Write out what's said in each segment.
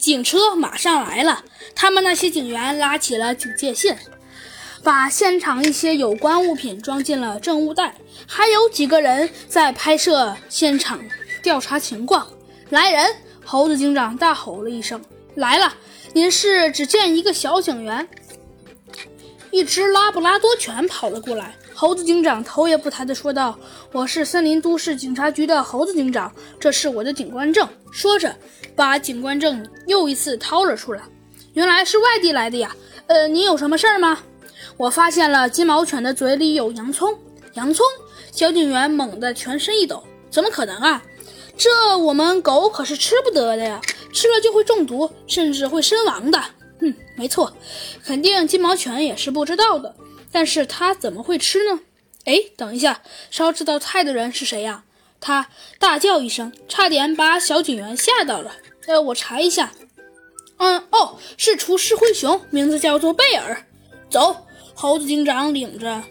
警车马上来了，他们那些警员拉起了警戒线，把现场一些有关物品装进了证物袋，还有几个人在拍摄现场调查情况。来人！猴子警长大吼了一声：“来了！”您是？只见一个小警员，一只拉布拉多犬跑了过来。猴子警长头也不抬地说道：“我是森林都市警察局的猴子警长，这是我的警官证。”说着，把警官证又一次掏了出来。原来是外地来的呀。呃，您有什么事儿吗？我发现了金毛犬的嘴里有洋葱。洋葱？小警员猛地全身一抖：“怎么可能啊？这我们狗可是吃不得的呀，吃了就会中毒，甚至会身亡的。”嗯，没错，肯定金毛犬也是不知道的。但是他怎么会吃呢？哎，等一下，烧这道菜的人是谁呀？他大叫一声，差点把小警员吓到了。呃，我查一下。嗯，哦，是厨师灰熊，名字叫做贝尔。走，猴子警长领着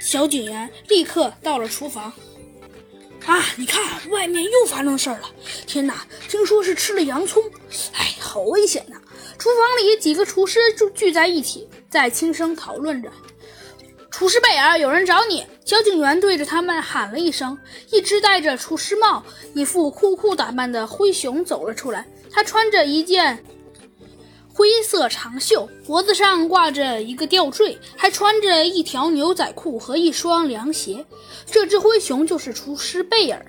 小警员立刻到了厨房。啊，你看，外面又发生事儿了！天哪，听说是吃了洋葱。哎，好危险呐！厨房里几个厨师就聚在一起，在轻声讨论着。厨师贝尔，有人找你！小警员对着他们喊了一声。一只戴着厨师帽、一副酷酷打扮的灰熊走了出来。他穿着一件灰色长袖，脖子上挂着一个吊坠，还穿着一条牛仔裤和一双凉鞋。这只灰熊就是厨师贝尔。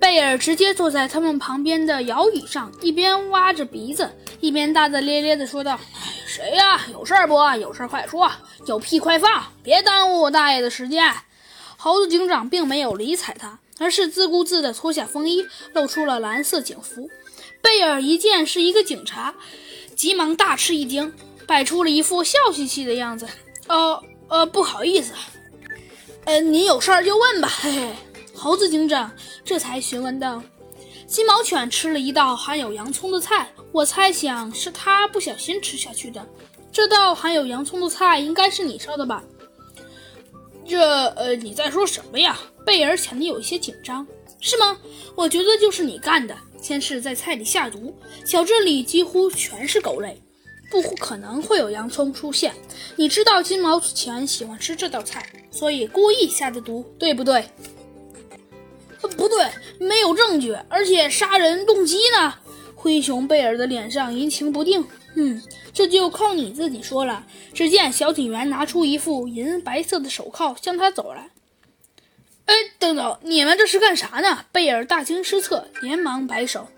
贝尔直接坐在他们旁边的摇椅上，一边挖着鼻子，一边大大咧咧地说道。谁呀？有事儿不？有事儿快说，有屁快放，别耽误我大爷的时间。猴子警长并没有理睬他，而是自顾自地脱下风衣，露出了蓝色警服。贝尔一见是一个警察，急忙大吃一惊，摆出了一副笑嘻嘻的样子。呃呃，不好意思，呃，您有事儿就问吧。嘿嘿，猴子警长这才询问道。金毛犬吃了一道含有洋葱的菜，我猜想是它不小心吃下去的。这道含有洋葱的菜应该是你烧的吧？这……呃，你在说什么呀？贝尔显得有一些紧张。是吗？我觉得就是你干的，先是在菜里下毒。小镇里几乎全是狗类，不可能会有洋葱出现。你知道金毛犬喜欢吃这道菜，所以故意下的毒，对不对？没有证据，而且杀人动机呢？灰熊贝尔的脸上阴晴不定。嗯，这就靠你自己说了。只见小警员拿出一副银白色的手铐，向他走来。哎，等等，你们这是干啥呢？贝尔大惊失色，连忙摆手。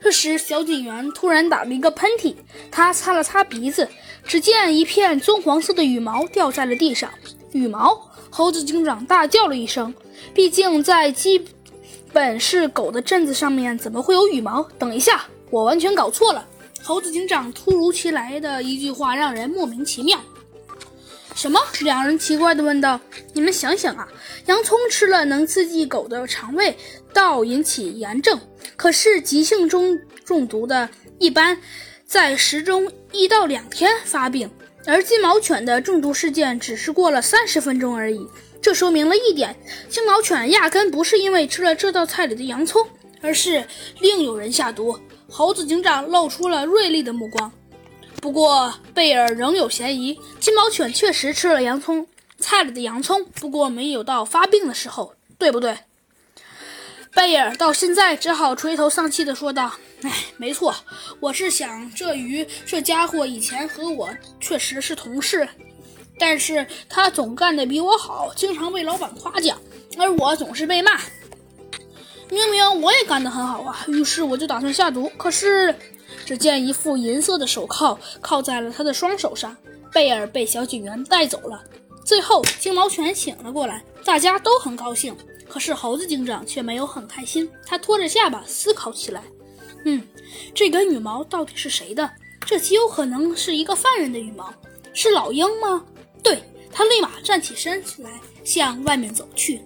这时，小警员突然打了一个喷嚏，他擦了擦鼻子，只见一片棕黄色的羽毛掉在了地上。羽毛！猴子警长大叫了一声。毕竟，在基本是狗的镇子上面，怎么会有羽毛？等一下，我完全搞错了。猴子警长突如其来的一句话让人莫名其妙。什么？两人奇怪地问道。你们想想啊，洋葱吃了。能刺激狗的肠胃道，引起炎症。可是急性中中毒的，一般在十中一到两天发病，而金毛犬的中毒事件只是过了。三十分钟而已。这说明了一点：金毛犬压根不是因为吃了这道菜里的洋葱，而是另有人下毒。猴子警长露出了锐利的目光。不过贝尔仍有嫌疑，金毛犬确实吃了洋葱菜里的洋葱，不过没有到发病的时候，对不对？贝尔到现在只好垂头丧气地说道：“哎，没错，我是想，这鱼这家伙以前和我确实是同事。”但是他总干得比我好，经常被老板夸奖，而我总是被骂。明明我也干得很好啊，于是我就打算下毒。可是，只见一副银色的手铐铐在了他的双手上。贝尔被小警员带走了。最后，金毛犬醒了过来，大家都很高兴。可是猴子警长却没有很开心，他拖着下巴思考起来：“嗯，这根羽毛到底是谁的？这极有可能是一个犯人的羽毛，是老鹰吗？”对他立马站起身来，向外面走去。